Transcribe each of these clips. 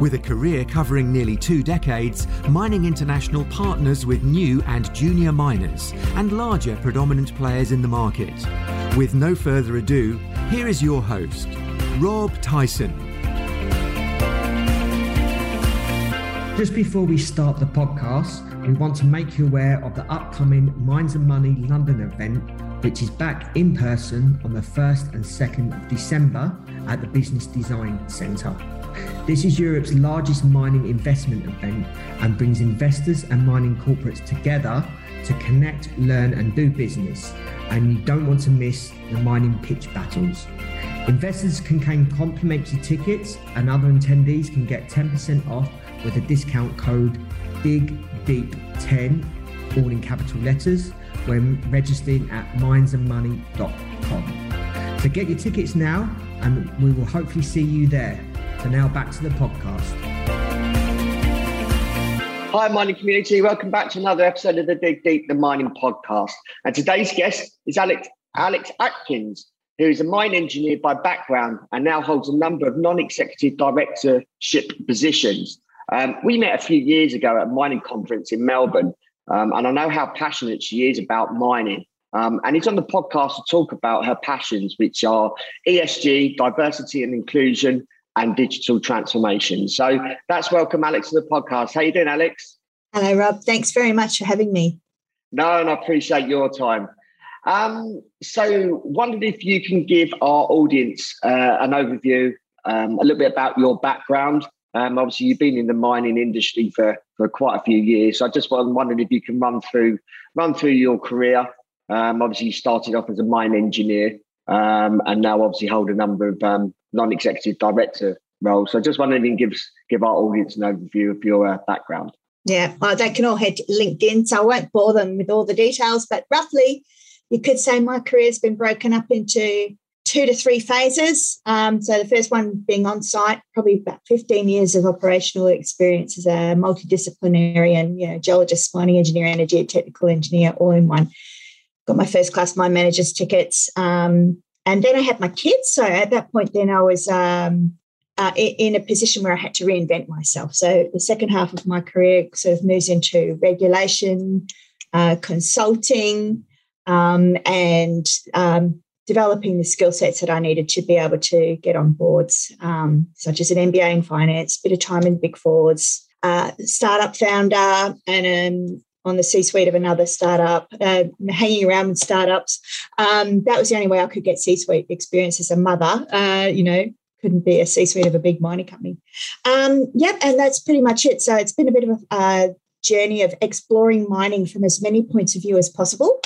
With a career covering nearly two decades, Mining International partners with new and junior miners and larger predominant players in the market. With no further ado, here is your host, Rob Tyson. Just before we start the podcast, we want to make you aware of the upcoming Mines and Money London event, which is back in person on the 1st and 2nd of December at the Business Design Centre. This is Europe's largest mining investment event and brings investors and mining corporates together to connect, learn, and do business. And you don't want to miss the mining pitch battles. Investors can claim complimentary tickets, and other attendees can get 10% off with a discount code DIGDEEP10, all in capital letters, when registering at minesandmoney.com. So get your tickets now, and we will hopefully see you there. So now back to the podcast. Hi, mining community. Welcome back to another episode of the Dig Deep, the mining podcast. And today's guest is Alex, Alex Atkins, who is a mine engineer by background and now holds a number of non executive directorship positions. Um, we met a few years ago at a mining conference in Melbourne, um, and I know how passionate she is about mining. Um, and he's on the podcast to talk about her passions, which are ESG, diversity and inclusion, and digital transformation. So that's welcome, Alex, to the podcast. How you doing, Alex? Hello, Rob. Thanks very much for having me. No, and I appreciate your time. Um, so, wondered if you can give our audience uh, an overview, um, a little bit about your background. Um, obviously, you've been in the mining industry for, for quite a few years. So, I just wondered if you can run through run through your career. Um, obviously, you started off as a mine engineer, um, and now obviously hold a number of um, non-executive director role. So I just wondering if you can give, give our audience an overview of your uh, background. Yeah, well, they can all head to LinkedIn, so I won't bore them with all the details, but roughly you could say my career's been broken up into two to three phases. Um, so the first one being on site, probably about 15 years of operational experience as a multidisciplinary and you know, geologist, mining engineer, and a geotechnical engineer all in one. Got my first class mine manager's tickets. Um, and then I had my kids. So at that point, then I was um, uh, in a position where I had to reinvent myself. So the second half of my career sort of moves into regulation, uh, consulting, um, and um, developing the skill sets that I needed to be able to get on boards, um, such as an MBA in finance, bit of time in Big Fours, uh, startup founder, and um, on the C-suite of another startup, uh, hanging around with startups. Um, that was the only way I could get C-suite experience as a mother. Uh, you know, couldn't be a C-suite of a big mining company. Um, yep, and that's pretty much it. So it's been a bit of a uh, journey of exploring mining from as many points of view as possible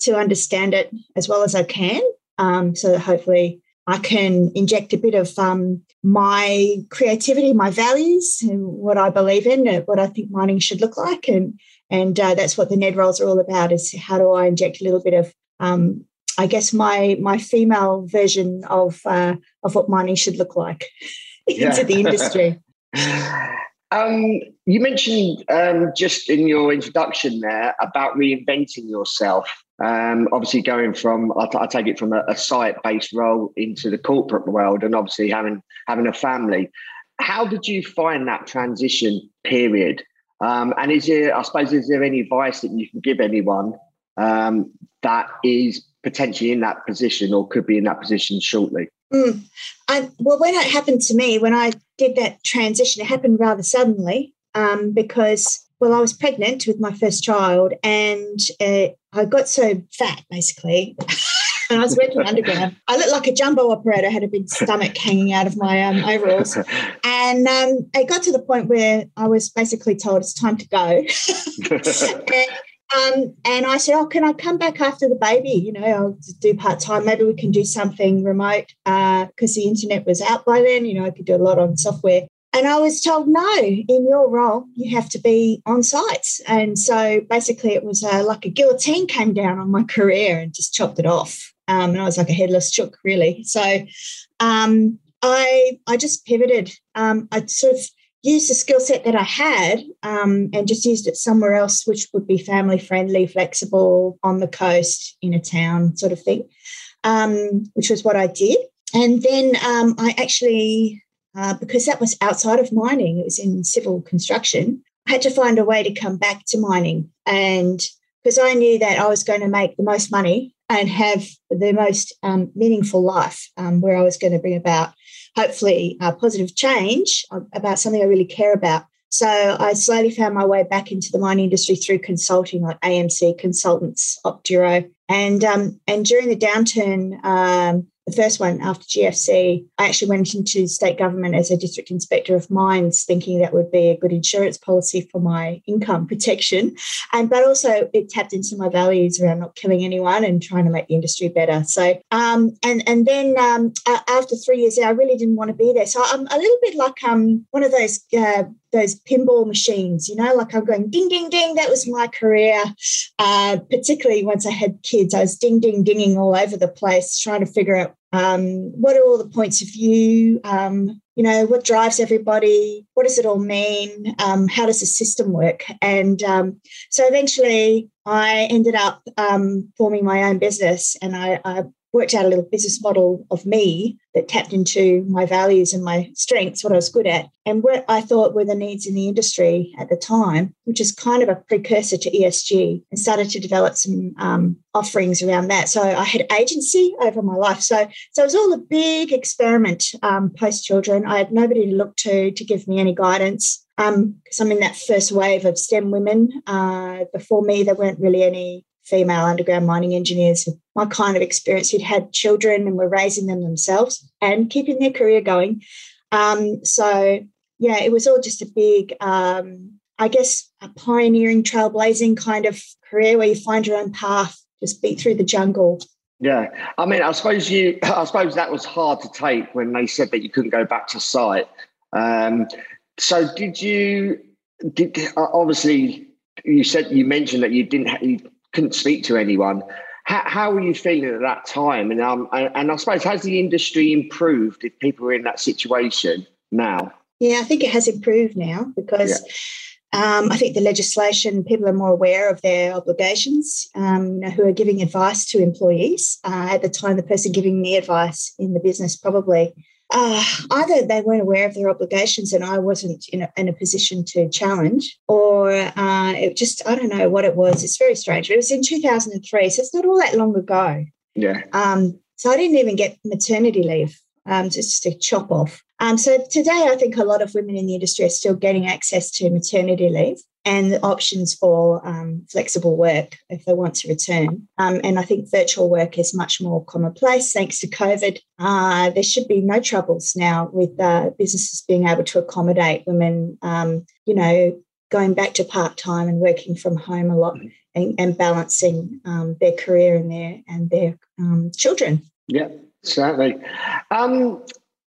to understand it as well as I can. Um, so that hopefully I can inject a bit of um, my creativity, my values, and what I believe in, what I think mining should look like, and and uh, that's what the NED roles are all about: is how do I inject a little bit of, um, I guess, my my female version of uh, of what mining should look like into the industry. Um, you mentioned um, just in your introduction there about reinventing yourself. Um, obviously, going from I, t- I take it from a, a site-based role into the corporate world, and obviously having having a family. How did you find that transition period? Um, and is there, I suppose, is there any advice that you can give anyone um, that is potentially in that position or could be in that position shortly? Mm. I, well, when it happened to me, when I did that transition, it happened rather suddenly um, because, well, I was pregnant with my first child and uh, I got so fat, basically. and I was working underground. I looked like a jumbo operator, had a big stomach hanging out of my um, overalls. And um, it got to the point where I was basically told it's time to go. and, um, and I said, Oh, can I come back after the baby? You know, I'll do part time. Maybe we can do something remote because uh, the internet was out by then. You know, I could do a lot on software. And I was told, no, in your role, you have to be on sites. And so basically, it was uh, like a guillotine came down on my career and just chopped it off. Um, and I was like a headless chook, really. So um, I I just pivoted. Um, I sort of used the skill set that I had um, and just used it somewhere else, which would be family friendly, flexible, on the coast, in a town, sort of thing, um, which was what I did. And then um, I actually, uh, because that was outside of mining, it was in civil construction, I had to find a way to come back to mining. And because I knew that I was going to make the most money and have the most um, meaningful life um, where I was going to bring about hopefully a positive change about something I really care about. So I slowly found my way back into the mining industry through consulting, like AMC Consultants, Optiro, and um, and during the downturn, um, the first one after GFC, I actually went into state government as a district inspector of mines, thinking that would be a good insurance policy for my income protection. And but also it tapped into my values around not killing anyone and trying to make the industry better. So um, and and then um, after three years there, I really didn't want to be there. So I'm a little bit like um, one of those uh, those pinball machines, you know, like I'm going ding, ding, ding. That was my career. Uh, particularly once I had kids, I was ding, ding, dinging all over the place, trying to figure out um, what are all the points of view, um, you know, what drives everybody, what does it all mean, um, how does the system work? And um, so eventually I ended up um, forming my own business and I, I worked out a little business model of me that tapped into my values and my strengths, what I was good at, and what I thought were the needs in the industry at the time, which is kind of a precursor to ESG, and started to develop some um, offerings around that. So I had agency over my life. So, so it was all a big experiment um, post children. I had nobody to look to to give me any guidance because um, I'm in that first wave of STEM women. Uh, before me, there weren't really any female underground mining engineers my kind of experience who'd had children and were raising them themselves and keeping their career going. Um, so, yeah, it was all just a big, um, I guess, a pioneering, trailblazing kind of career where you find your own path, just beat through the jungle. Yeah, I mean, I suppose you, I suppose that was hard to take when they said that you couldn't go back to site. Um, so, did you? Did obviously you said you mentioned that you didn't you couldn't speak to anyone. How, how were you feeling at that time? And um, and I suppose has the industry improved if people are in that situation now? Yeah, I think it has improved now because. Yeah. Um, I think the legislation, people are more aware of their obligations, um, you know, who are giving advice to employees. Uh, at the time, the person giving the advice in the business probably uh, either they weren't aware of their obligations and I wasn't in a, in a position to challenge, or uh, it just, I don't know what it was. It's very strange. It was in 2003, so it's not all that long ago. Yeah. Um, so I didn't even get maternity leave, um, It's just a chop off. Um, so today, I think a lot of women in the industry are still getting access to maternity leave and the options for um, flexible work if they want to return. Um, and I think virtual work is much more commonplace thanks to COVID. Uh, there should be no troubles now with uh, businesses being able to accommodate women, um, you know, going back to part time and working from home a lot and, and balancing um, their career and their and their um, children. Yeah, certainly.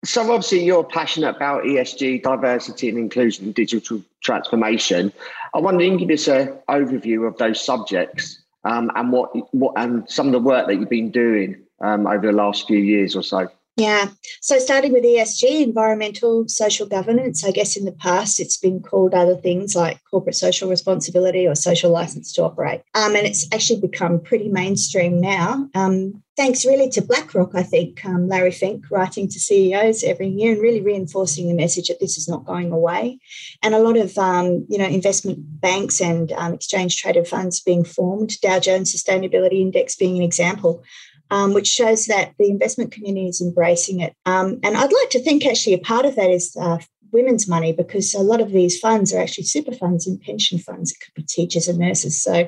So obviously you're passionate about ESG, diversity and inclusion, and digital transformation. I wonder if you can give us an overview of those subjects um, and what what and some of the work that you've been doing um, over the last few years or so. Yeah. So starting with ESG, environmental social governance, I guess in the past it's been called other things like corporate social responsibility or social license to operate. Um, and it's actually become pretty mainstream now. Um, thanks really to BlackRock, I think, um, Larry Fink writing to CEOs every year and really reinforcing the message that this is not going away. And a lot of, um, you know, investment banks and um, exchange traded funds being formed, Dow Jones Sustainability Index being an example um, which shows that the investment community is embracing it. Um, and I'd like to think actually a part of that is uh, women's money because a lot of these funds are actually super funds and pension funds. It could be teachers and nurses. So,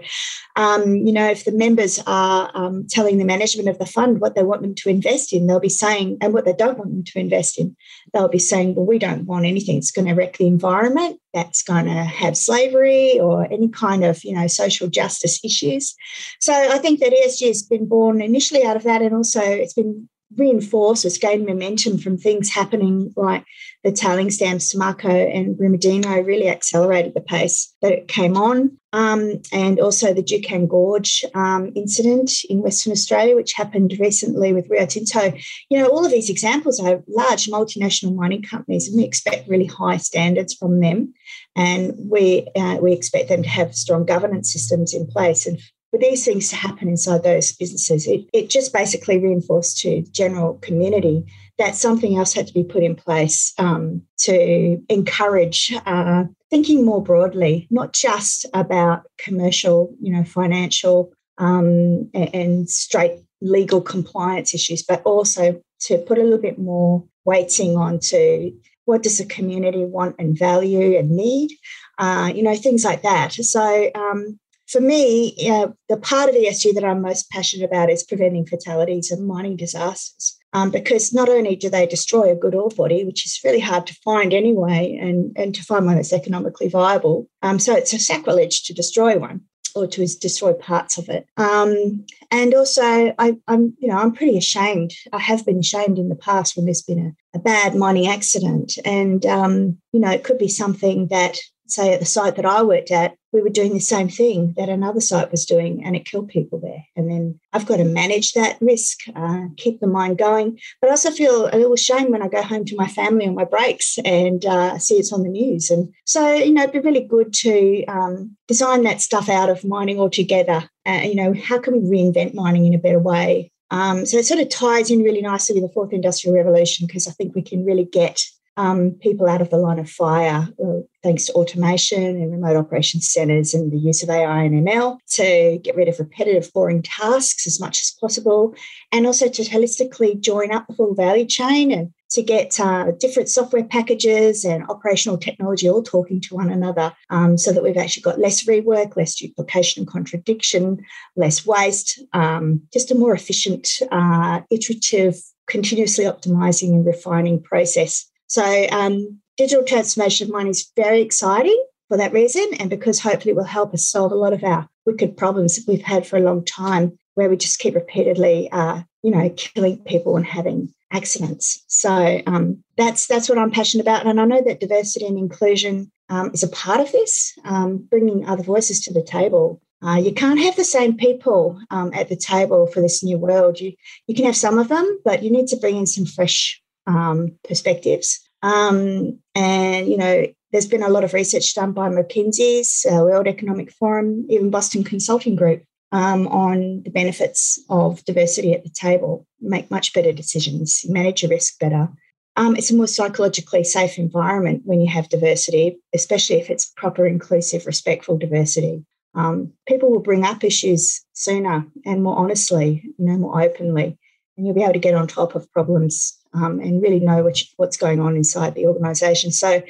um, you know, if the members are um, telling the management of the fund what they want them to invest in, they'll be saying, and what they don't want them to invest in, they'll be saying, well, we don't want anything that's going to wreck the environment, that's going to have slavery or any kind of, you know, social justice issues. So I think that ESG has been born initially out of that, and also it's been reinforced, it's gained momentum from things happening like the tailings dams, Samarco and Brumadinho really accelerated the pace that it came on. Um, and also the Juukan Gorge um, incident in Western Australia, which happened recently with Rio Tinto. You know, all of these examples are large multinational mining companies, and we expect really high standards from them. And we, uh, we expect them to have strong governance systems in place. And for these things to happen inside those businesses, it, it just basically reinforced to general community that something else had to be put in place um, to encourage uh, thinking more broadly, not just about commercial, you know, financial um, and, straight legal compliance issues, but also to put a little bit more weighting onto what does the community want and value and need, uh, you know, things like that. So um, for me, know, the part of the ESG that I'm most passionate about is preventing fatalities and mining disasters. Um, because not only do they destroy a good ore body, which is really hard to find anyway, and, and to find one that's economically viable, um, so it's a sacrilege to destroy one or to destroy parts of it. Um, and also, I, am you know I'm pretty ashamed. I have been ashamed in the past when there's been a, a bad mining accident, and um, you know it could be something that say at the site that I worked at, we were doing the same thing that another site was doing, and it killed people there. And then I've got to manage that risk, uh, keep the mine going. But I also feel a little shame when I go home to my family on my breaks and uh, see it's on the news. And so, you know, it'd be really good to um, design that stuff out of mining altogether. Uh, you know, how can we reinvent mining in a better way? Um, so it sort of ties in really nicely with the fourth industrial revolution because I think we can really get um, people out of the line of fire, uh, thanks to automation and remote operation centres and the use of AI and ML to get rid of repetitive, boring tasks as much as possible, and also to holistically join up the full value chain and to get uh, different software packages and operational technology all talking to one another um, so that we've actually got less rework, less duplication and contradiction, less waste, um, just a more efficient, uh, iterative, continuously optimizing and refining process so, um, digital transformation of mining is very exciting for that reason, and because hopefully it will help us solve a lot of our wicked problems that we've had for a long time, where we just keep repeatedly, uh, you know, killing people and having accidents. So um, that's that's what I'm passionate about, and I know that diversity and inclusion um, is a part of this, um, bringing other voices to the table. Uh, you can't have the same people um, at the table for this new world. You you can have some of them, but you need to bring in some fresh um, perspectives. Um, and, you know, there's been a lot of research done by McKinsey's uh, World Economic Forum, even Boston Consulting Group, um, on the benefits of diversity at the table. Make much better decisions, manage your risk better. Um, it's a more psychologically safe environment when you have diversity, especially if it's proper, inclusive, respectful diversity. Um, people will bring up issues sooner and more honestly, you know, more openly, and you'll be able to get on top of problems um, and really know what, what's going on inside the organisation. So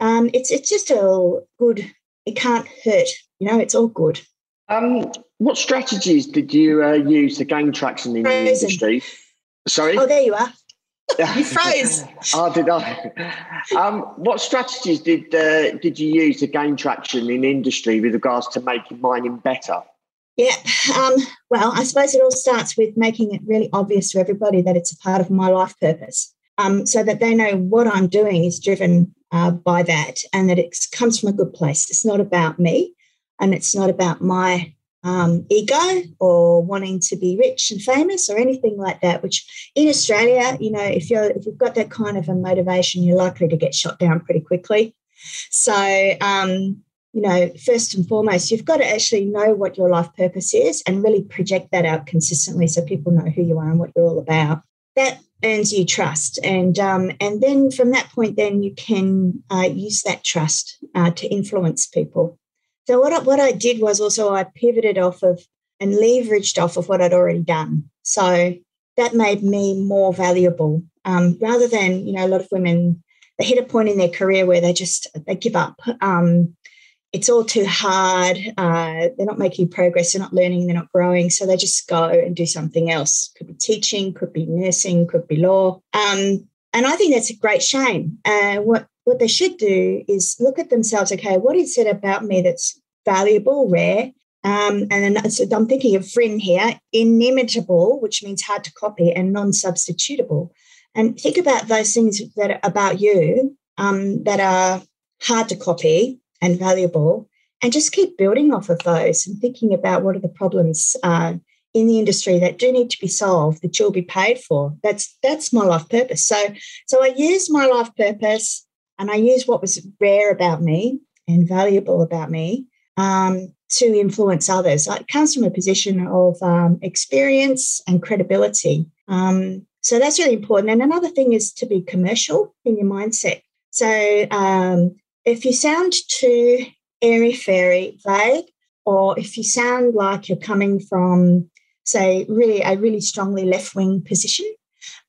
um, it's it's just all good. It can't hurt. You know, it's all good. Um, what strategies did you uh, use to gain traction in Frozen. the industry? Sorry. Oh, there you are. you froze. oh, did I? Um, what strategies did uh, did you use to gain traction in industry with regards to making mining better? Yeah. Um, well, I suppose it all starts with making it really obvious to everybody that it's a part of my life purpose um, so that they know what I'm doing is driven uh, by that and that it comes from a good place. It's not about me and it's not about my um, ego or wanting to be rich and famous or anything like that. Which in Australia, you know, if you're if you've got that kind of a motivation, you're likely to get shot down pretty quickly. So um, you know, first and foremost, you've got to actually know what your life purpose is and really project that out consistently so people know who you are and what you're all about. That earns you trust, and um, and then from that point, then you can uh, use that trust uh, to influence people. So what I, what I did was also I pivoted off of and leveraged off of what I'd already done. So that made me more valuable um, rather than you know a lot of women they hit a point in their career where they just they give up um, it's all too hard. Uh, they're not making progress. They're not learning. They're not growing. So they just go and do something else. Could be teaching. Could be nursing. Could be law. Um, and I think that's a great shame. Uh, what what they should do is look at themselves. Okay, what is it about me that's valuable, rare, Um, and then so I'm thinking of VRIN here, inimitable, which means hard to copy, and non-substitutable. And think about those things that are about you um, that are hard to copy and valuable, and just keep building off of those and thinking about what are the problems uh, in the industry that do need to be solved that you'll be paid for. That's that's my life purpose. So so I use my life purpose and I use what was rare about me and valuable about me um, to influence others. It comes from a position of um, experience and credibility. Um, so that's really important. And another thing is to be commercial in your mindset. So um, if you sound too airy fairy, vague, or if you sound like you're coming from, say, really a really strongly left wing position,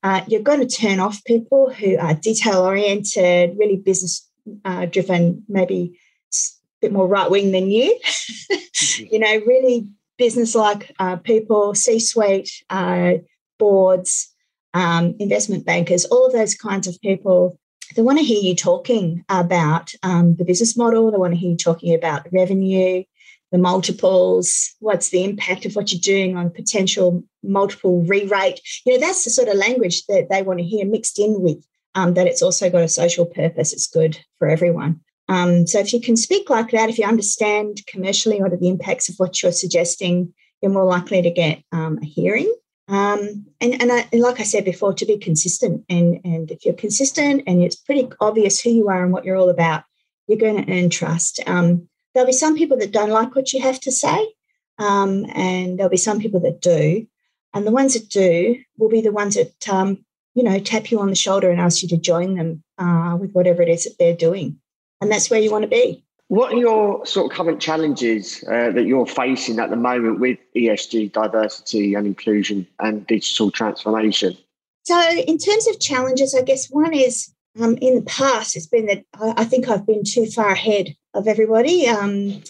uh, you're going to turn off people who are detail oriented, really business uh, driven, maybe a bit more right wing than you. Mm-hmm. you know, really business like uh, people, C suite, uh, boards, um, investment bankers, all of those kinds of people. They want to hear you talking about um, the business model. They want to hear you talking about revenue, the multiples, what's the impact of what you're doing on potential multiple re-rate. You know, that's the sort of language that they want to hear mixed in with um, that it's also got a social purpose. It's good for everyone. Um, so if you can speak like that, if you understand commercially what are the impacts of what you're suggesting, you're more likely to get um, a hearing. Um, and and, I, and, like I said before, to be consistent. And, and if you're consistent and it's pretty obvious who you are and what you're all about, you're going to earn trust. Um, there'll be some people that don't like what you have to say, um, and there'll be some people that do. And the ones that do will be the ones that, um, you know, tap you on the shoulder and ask you to join them uh, with whatever it is that they're doing and that's where you want to be. What are your sort of current challenges uh, that you're facing at the moment with ESG, diversity and inclusion and digital transformation? So, in terms of challenges, I guess one is um, in the past, it's been that I, think I've been too far ahead of everybody, um,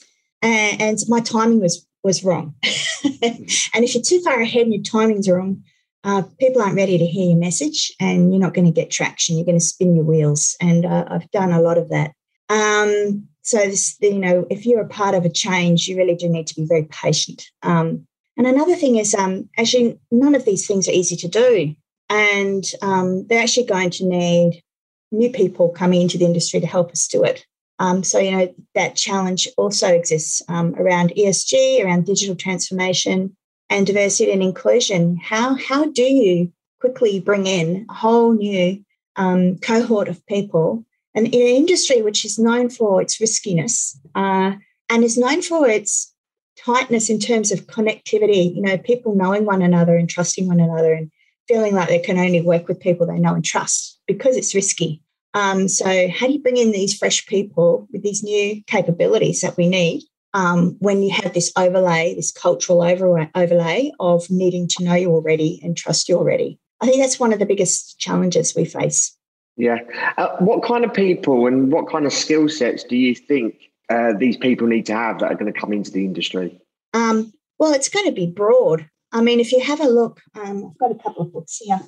and, and, my timing was was wrong. and if you're too far ahead and your timing's wrong, uh, people aren't ready to hear your message, and you're not going to get traction. You're going to spin your wheels, and uh, I've done a lot of that. Um, so this, you know, if you're a part of a change, you really do need to be very patient. Um, and another thing is, um, actually, none of these things are easy to do, and um, they're actually going to need new people coming into the industry to help us do it. Um, so, you know, that challenge also exists um, around ESG, around digital transformation, and diversity and inclusion. How how do you quickly bring in a whole new um, cohort of people in an industry which is known for its riskiness uh, and is known for its tightness in terms of connectivity, you know, people knowing one another and trusting one another and feeling like they can only work with people they know and trust because it's risky. Um, so, how do you bring in these fresh people with these new capabilities that we need um, when you have this overlay, this cultural overlay of needing to know you already and trust you already? I think that's one of the biggest challenges we face. Yeah. Uh, what kind of people and what kind of skill sets do you think uh, these people need to have that are going to come into the industry? Um, well, it's going to be broad. I mean, if you have a look, um, I've got a couple of books here.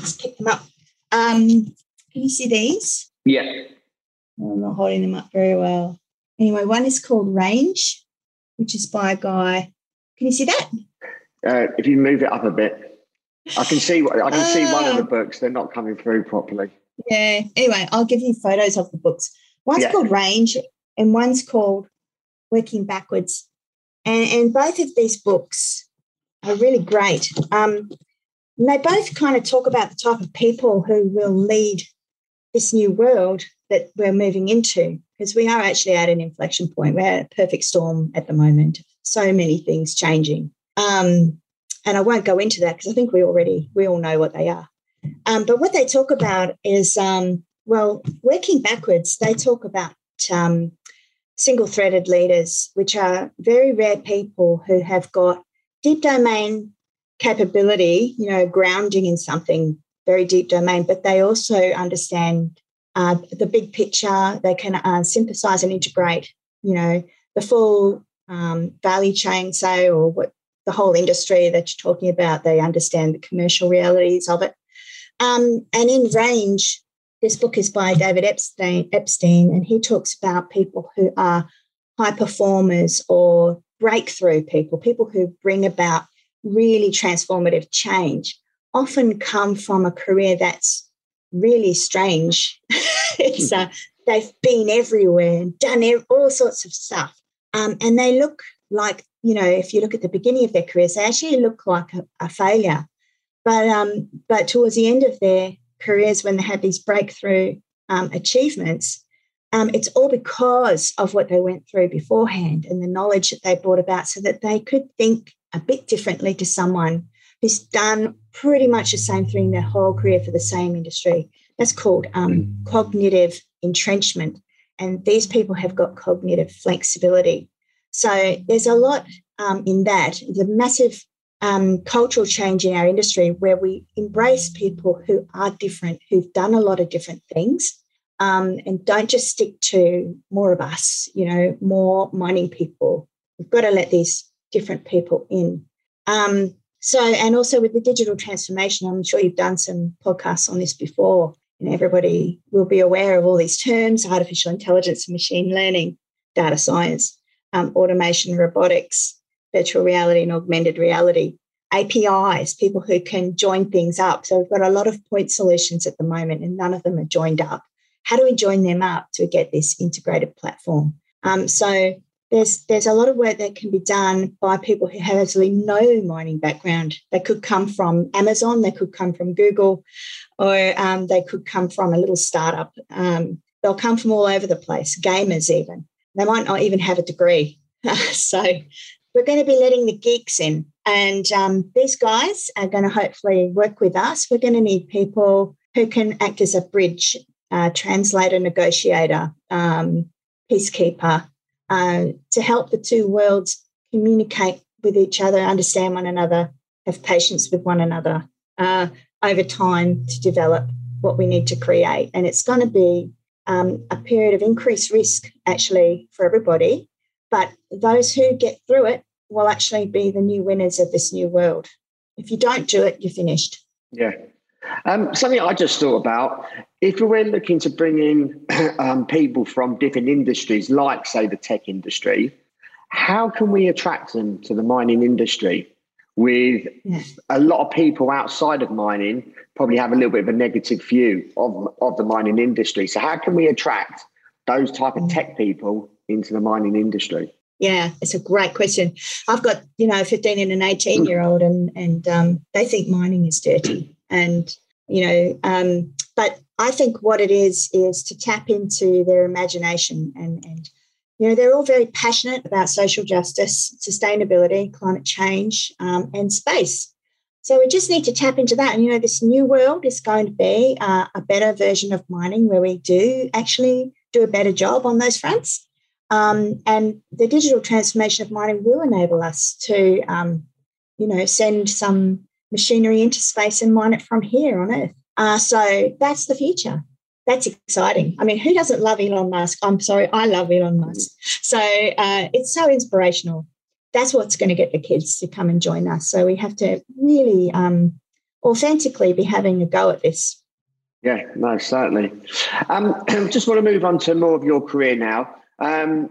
Just pick them up. Um, can you see these? Yeah. I'm not holding them up very well. Anyway, one is called Range, which is by a guy. Can you see that? Uh, if you move it up a bit, I can see. I can see one of the ah. books. They're not coming through properly. Yeah. Anyway, I'll give you photos of the books. One's yeah. called Range and one's called Working Backwards. And, and both of these books are really great. Um, they both kind of talk about the type of people who will lead this new world that we're moving into, because we are actually at an inflection point. We're at a perfect storm at the moment. So many things changing. Um, and I won't go into that because I think we already we all know what they are. Um, but what they talk about is, um, well, working backwards, they talk about um, single threaded leaders, which are very rare people who have got deep domain capability, you know, grounding in something very deep domain, but they also understand uh, the big picture. They can uh, synthesize and integrate, you know, the full um, value chain, say, or what the whole industry that you're talking about. They understand the commercial realities of it. Um, and in range, this book is by David Epstein, Epstein, and he talks about people who are high performers or breakthrough people, people who bring about really transformative change, often come from a career that's really strange. it's uh, they've been everywhere done all sorts of stuff, um, and they look like you know if you look at the beginning of their careers, they actually look like a, a failure. But um, but towards the end of their careers, when they have these breakthrough um, achievements, um, it's all because of what they went through beforehand and the knowledge that they brought about, so that they could think a bit differently to someone who's done pretty much the same thing their whole career for the same industry. That's called um, cognitive entrenchment. And these people have got cognitive flexibility. So there's a lot um, in that. The massive um, cultural change in our industry where we embrace people who are different, who've done a lot of different things, um, and don't just stick to more of us, you know, more mining people. We've got to let these different people in. Um, so, and also with the digital transformation, I'm sure you've done some podcasts on this before, and everybody will be aware of all these terms artificial intelligence and machine learning, data science, um, automation, robotics, virtual reality, and augmented reality. APIs, people who can join things up. So we've got a lot of point solutions at the moment, and none of them are joined up. How do we join them up to get this integrated platform? Um, so there's there's a lot of work that can be done by people who have absolutely no mining background. They could come from Amazon, they could come from Google, or um, they could come from a little startup. Um, they'll come from all over the place, gamers even. They might not even have a degree. so we're going to be letting the geeks in, and um, these guys are going to hopefully work with us. We're going to need people who can act as a bridge, uh, translator, negotiator, um, peacekeeper uh, to help the two worlds communicate with each other, understand one another, have patience with one another uh, over time to develop what we need to create. And it's going to be um, a period of increased risk, actually, for everybody. But those who get through it will actually be the new winners of this new world. If you don't do it, you're finished. Yeah. Um, something I just thought about if we're looking to bring in um, people from different industries, like, say, the tech industry, how can we attract them to the mining industry? With a lot of people outside of mining, probably have a little bit of a negative view of, of the mining industry. So, how can we attract those type of mm. tech people into the mining industry? Yeah, it's a great question. I've got, you know, 15 and an 18 year old, and, and um, they think mining is dirty and you know um, but i think what it is is to tap into their imagination and and you know they're all very passionate about social justice sustainability climate change um, and space so we just need to tap into that and you know this new world is going to be uh, a better version of mining where we do actually do a better job on those fronts um, and the digital transformation of mining will enable us to um, you know send some machinery into space and mine it from here on Earth. Uh, so that's the future. That's exciting. I mean, who doesn't love Elon Musk? I'm sorry, I love Elon Musk. So uh, it's so inspirational. That's what's going to get the kids to come and join us. So we have to really um, authentically be having a go at this. Yeah, no, certainly. Um, just want to move on to more of your career now. Um,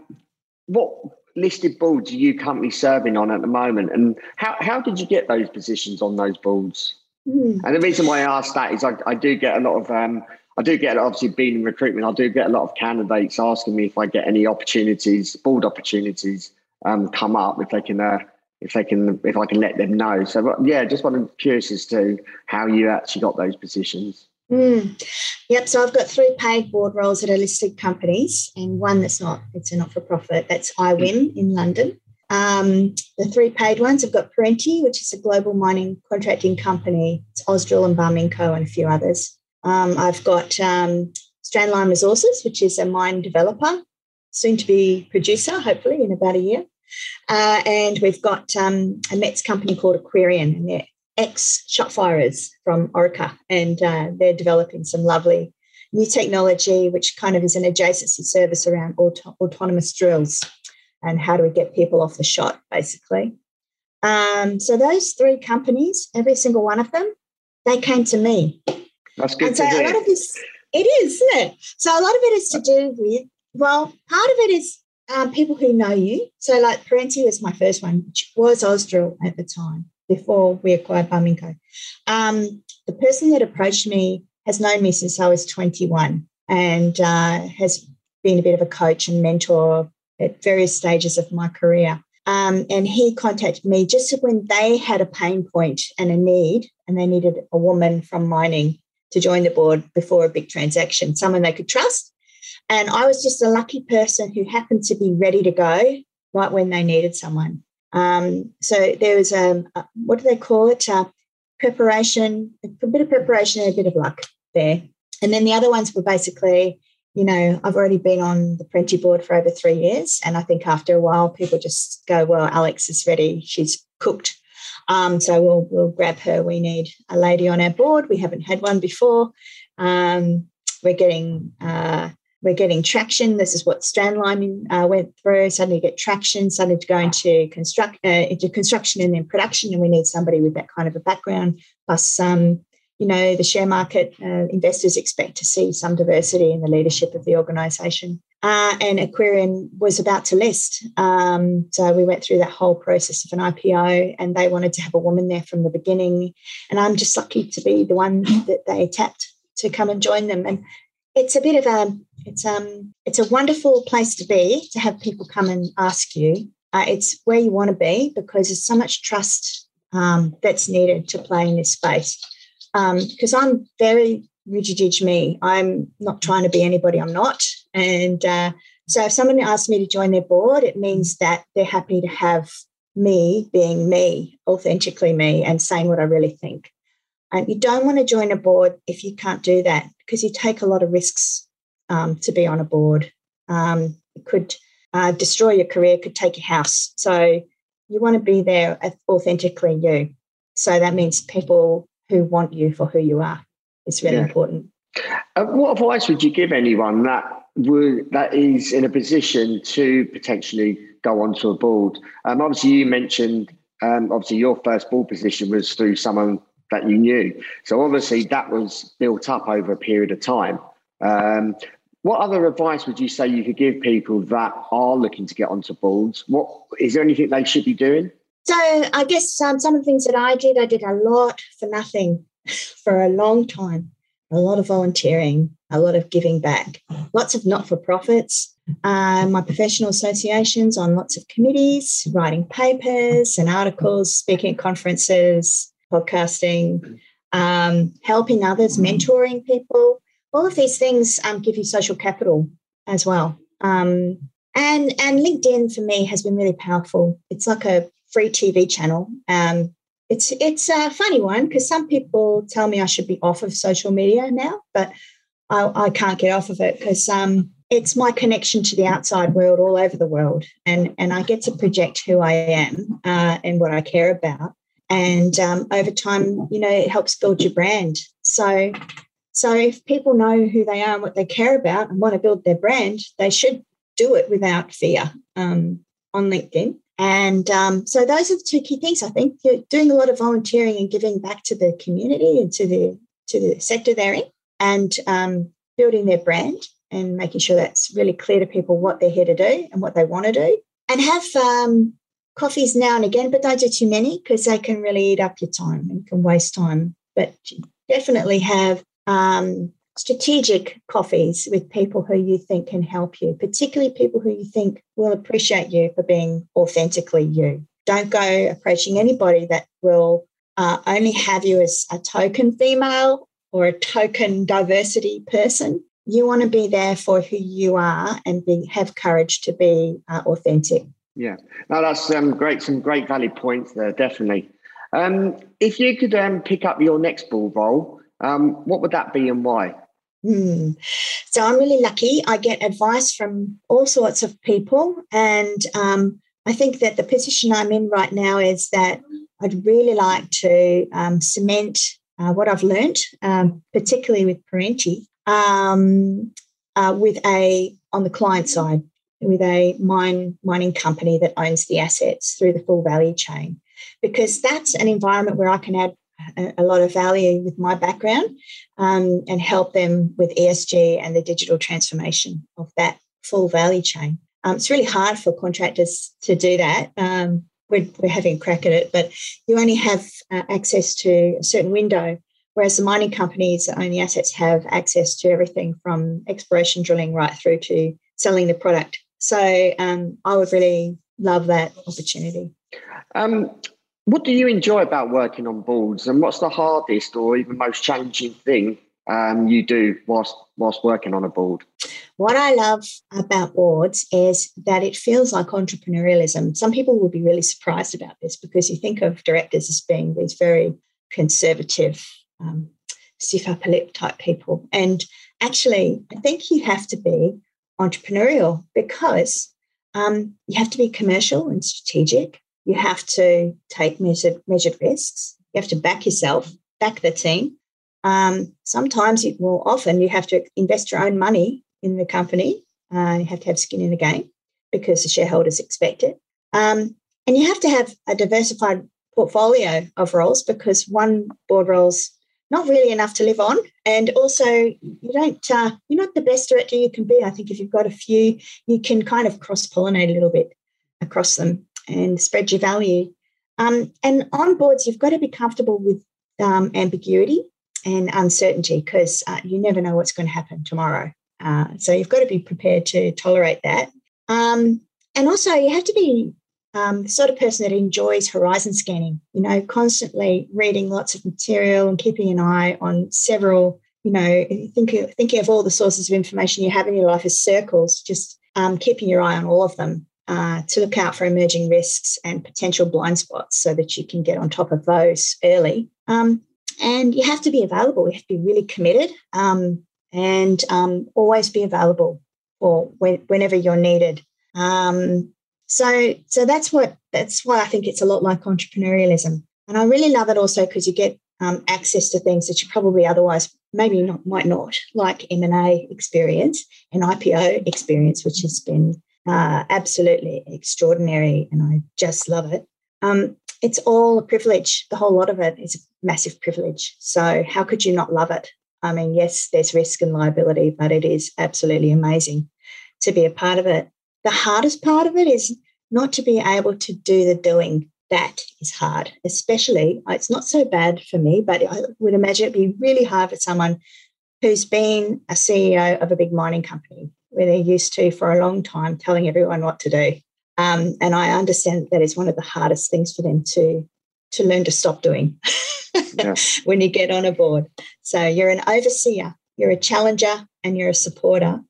what listed boards are you currently serving on at the moment? And how, how did you get those positions on those boards? Mm. And the reason why I ask that is I, I do get a lot of, um, I do get obviously being in recruitment, I do get a lot of candidates asking me if I get any opportunities, board opportunities um, come up, if they can, uh, if they can, if I can let them know. So yeah, just wanted to curious as to how you actually got those positions. Mm. Yep. So I've got three paid board roles at a listed companies, and one that's not. It's a not for profit. That's IWIM in London. Um, the three paid ones I've got Perenti, which is a global mining contracting company. It's Ausdrill and Barminco and a few others. Um, I've got um, Strandline Resources, which is a mine developer, soon to be producer, hopefully in about a year. Uh, and we've got um, a METS company called Aquirian, and they're ex shotfirers from Orica, and uh, they're developing some lovely new technology, which kind of is an adjacency service around auto- autonomous drills and how do we get people off the shot, basically. Um, so those three companies, every single one of them, they came to me. That's good. And so a lot of this, it is, isn't it? So a lot of it is to do with, well, part of it is um, people who know you. So, like Perenti was my first one, which was Ausdrill at the time before we acquired Barminco. Um, the person that approached me has known me since I was 21 and uh, has been a bit of a coach and mentor at various stages of my career. Um, and he contacted me just when they had a pain point and a need, and they needed a woman from mining to join the board before a big transaction, someone they could trust. And I was just a lucky person who happened to be ready to go right when they needed someone. Um, so there was a, um, a, what do they call it? Uh, preparation, a bit of preparation and a bit of luck there. And then the other ones were basically, you know, I've already been on the Perenti board for over three years. And I think after a while, people just go, well, Alex is ready. She's cooked. Um, so we'll, we'll grab her. We need a lady on our board. We haven't had one before. Um, we're getting uh, we're getting traction. This is what Strandline uh, went through. Suddenly get traction, suddenly to go into construct uh, into construction and then production, and we need somebody with that kind of a background. Plus, um, you know, the share market uh, investors expect to see some diversity in the leadership of the organisation. Uh, and Aquirian was about to list, um, so we went through that whole process of an IPO, and they wanted to have a woman there from the beginning. And I'm just lucky to be the one that they tapped to come and join them. And it's a bit of a it's um it's a wonderful place to be to have people come and ask you. Uh, it's where you want to be because there's so much trust um, that's needed to play in this space. Because um, I'm very rigid me. I'm not trying to be anybody I'm not. And uh, so if someone asks me to join their board, it means that they're happy to have me being me, authentically me, and saying what I really think. And you don't want to join a board if you can't do that because you take a lot of risks um, to be on a board. Um, it could uh, destroy your career, could take your house. So you want to be there authentically you. So that means people who want you for who you are. It's really yeah. important. Uh, what advice would you give anyone that would, that is in a position to potentially go onto a board? Um, obviously, you mentioned um, obviously your first board position was through someone that you knew. So obviously that was built up over a period of time. Um, what other advice would you say you could give people that are looking to get onto boards? What is there anything they should be doing? So I guess um, some of the things that I did, I did a lot for nothing for a long time. A lot of volunteering, a lot of giving back, lots of not for profits. Uh, my professional associations on lots of committees, writing papers and articles, speaking at conferences, podcasting, um, helping others, mentoring people. All of these things um, give you social capital as well. Um, and and LinkedIn for me has been really powerful. It's like a free TV channel. Um, it's it's a funny one because some people tell me I should be off of social media now, but I, I can't get off of it because um, it's my connection to the outside world all over the world, and and I get to project who I am uh, and what I care about and um, over time you know it helps build your brand so so if people know who they are and what they care about and want to build their brand they should do it without fear um, on linkedin. And um, so those are the two key things i think. You're doing a lot of volunteering and giving back to the community and to the to the sector they're in and um, building their brand and making sure that's really clear to people what they're here to do and what they want to do. And have um, coffees now and again, but don't do too many because they can really eat up your time and can waste time. But definitely have um, strategic coffees with people who you think can help you, particularly people who you think will appreciate you for being authentically you. Don't go approaching anybody that will uh, only have you as a token female or a token diversity person. You want to be there for who you are and be, have courage to be uh, authentic. Yeah, no, that's um, great. Some great valid points there, definitely. Um, if you could um, pick up your next ball role, um, what would that be and why? Hmm. So I'm really lucky. I get advice from all sorts of people, and um, I think that the position I'm in right now is that I'd really like to um, cement uh, what I've learned, um, particularly with Perenti, um, uh, with a on the client side with a mine mining company that owns the assets through the full value chain because that's an environment where I can add a, lot of value with my background um, and help them with ESG and the digital transformation of that full value chain. Um, it's really hard for contractors to do that. Um, we're, we're, having a crack at it, but you only have uh, access to a certain window, whereas the mining companies the assets have access to everything from exploration drilling right through to selling the product. So um, I would really love that opportunity. Um, what do you enjoy about working on boards, and what's the hardest or even most challenging thing um, you do whilst whilst working on a board? What I love about boards is that it feels like entrepreneurialism. Some people will be really surprised about this because you think of directors as being these very conservative, um, stiff upper lip type people. And actually, I think you have to be entrepreneurial because um, you have to be commercial and strategic. You have to take measured, measured risks. You have to back yourself, back the team. Um, sometimes, you, well, often you have to invest your own money in the company. Uh, you have to have skin in the game because the shareholders expect it. Um, and you have to have a diversified portfolio of roles because one board role's not really enough to live on. And also, you don't, uh, you're not the best director you can be. I think if you've got a few, you can kind of cross pollinate a little bit across them and spread your value. Um, and on boards, you've got to be comfortable with um, ambiguity and uncertainty because uh, you never know what's going to happen tomorrow. Uh, so you've got to be prepared to tolerate that. Um, and also, you have to be um, the sort of person that enjoys horizon scanning, you know, constantly reading lots of material and keeping an eye on several, you know, thinking, of all the sources of information you have in your life as circles, just um, keeping your eye on all of them uh, to look out for emerging risks and potential blind spots so that you can get on top of those early. Um, and you have to be available. You have to be really committed um, and um, always be available for when, whenever you're needed. Um, so, so that's what that's why I think it's a lot like entrepreneurialism, and I really love it also because you get um, access to things that you probably otherwise maybe not might not, like M and A experience and IPO experience, which has been uh, absolutely extraordinary, and I just love it. Um, it's all a privilege. The whole lot of it is a massive privilege. So, how could you not love it? I mean, yes, there's risk and liability, but it is absolutely amazing to be a part of it. The hardest part of it is not to be able to do the doing. That is hard, especially it's not so bad for me, but I would imagine it'd be really hard for someone who's been a CEO of a big mining company where they're used to for a long time telling everyone what to do. Um, and I understand that is one of the hardest things for them to to learn to stop doing yeah. when you get on a board. So you're an overseer, you're a challenger, and you're a supporter.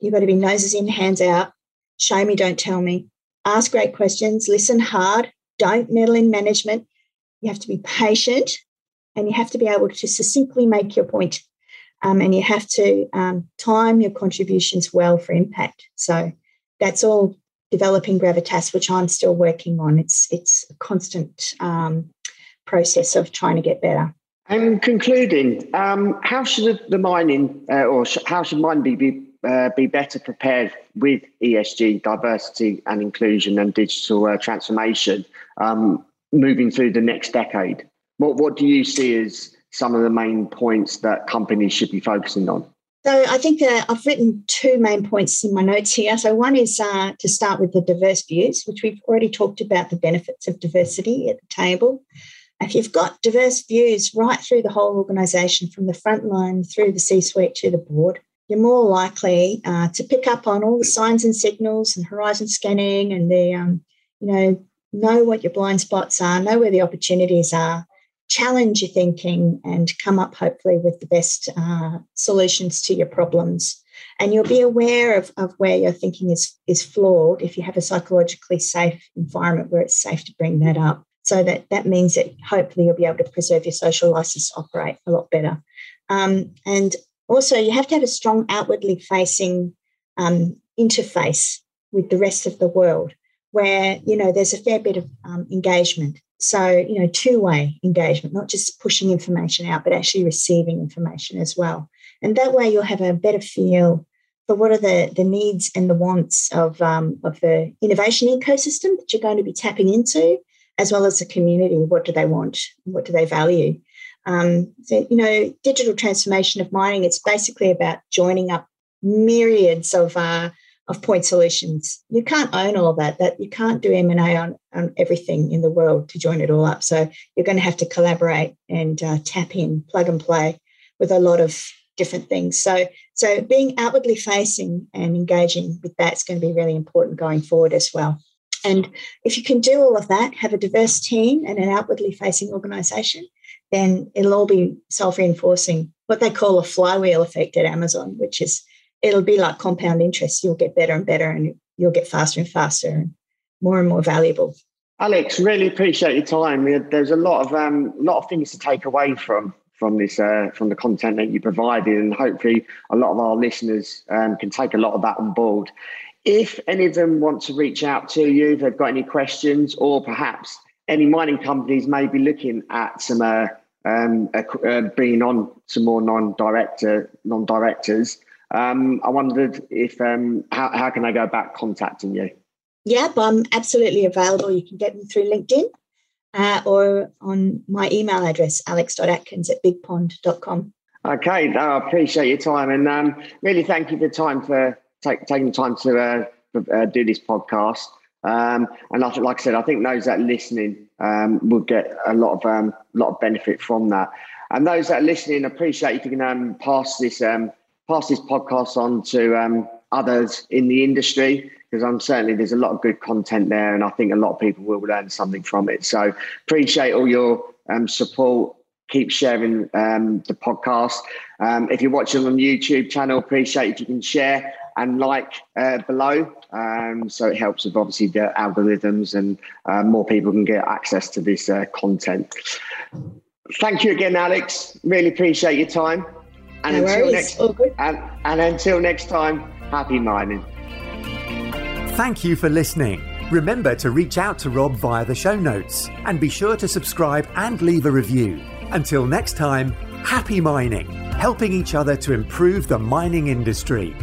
You've got to be noses in, hands out. Show me, don't tell me. Ask great questions. Listen hard. Don't meddle in management. You have to be patient, and you have to be able to succinctly make your point um, and you have to um, time your contributions well for impact. So that's all developing gravitas, which I'm still working on. It's it's a constant um, process of trying to get better. And concluding, um, how should the mining uh, or how should mining be be, uh, be better prepared with ESG, diversity and inclusion, and digital uh, transformation um, moving through the next decade? What what do you see as some of the main points that companies should be focusing on? So I think uh, I've written two main points in my notes here. So one is uh, to start with the diverse views, which we've already talked about the benefits of diversity at the table. If you've got diverse views right through the whole organisation, from the front line through the C-suite to the board, you're more likely uh, to pick up on all the signs and signals and horizon scanning and the, um, you know, know what your blind spots are, know where the opportunities are, challenge your thinking and come up hopefully with the best uh, solutions to your problems. And you'll be aware of, of where your thinking is, is flawed if you have a psychologically safe environment where it's safe to bring that up. So that that means that hopefully you'll be able to preserve your social license to operate a lot better. Um, and also you have to have a strong outwardly facing um, interface with the rest of the world where you know there's a fair bit of um, engagement so, you know, two way engagement, not just pushing information out, but actually receiving information as well. And that way you'll have a better feel for what are the, the needs and the wants of, um, of the innovation ecosystem that you're going to be tapping into, as well as the community. What do they want? What do they value? Um, so, you know, digital transformation of mining, it's basically about joining up myriads of, uh, of point solutions. You can't own all that. That you can't do M and A on, on everything in the world to join it all up. So you're going to have to collaborate and uh, tap in, plug and play with a lot of different things. So so being outwardly facing and engaging with that's going to be really important going forward as well. And if you can do all of that, have a diverse team and an outwardly facing organization, then it'll all be self reinforcing, what they call a flywheel effect at Amazon, which is it'll be like compound interest. You'll get better and better, and you'll get faster and faster and more and more valuable. Alex, really appreciate your time. There's a lot of um, lot of things to take away from from this uh, from the content that you provided, and hopefully a lot of our listeners um, can take a lot of that on board. If any of them want to reach out to you, if they've got any questions, or perhaps any mining companies may be looking at some uh, um, uh, bringing on some more non-director non-directors. Um, I wondered if um, how, how can I go about contacting you? Yep, I'm absolutely available. You can get me through LinkedIn uh, or on my email address, alex.atkins at bigpond.com. Okay, no, I appreciate your time and um, really thank you for the time for take, taking the time to uh, uh, do this podcast. Um, and I, like I said, I think those that are listening um, will get a lot of um, lot of benefit from that. And those that are listening, appreciate if you can um, pass this um, pass this podcast on to um, others in the industry because I'm certainly there's a lot of good content there, and I think a lot of people will learn something from it. So appreciate all your um, support. Keep sharing um, the podcast. Um, if you're watching on YouTube channel, appreciate if you can share and like uh, below. Um, so it helps with obviously the algorithms and uh, more people can get access to this uh, content. Thank you again, Alex. Really appreciate your time. And no until next and, and until next time, happy mining. Thank you for listening. Remember to reach out to Rob via the show notes and be sure to subscribe and leave a review. Until next time, happy mining, helping each other to improve the mining industry.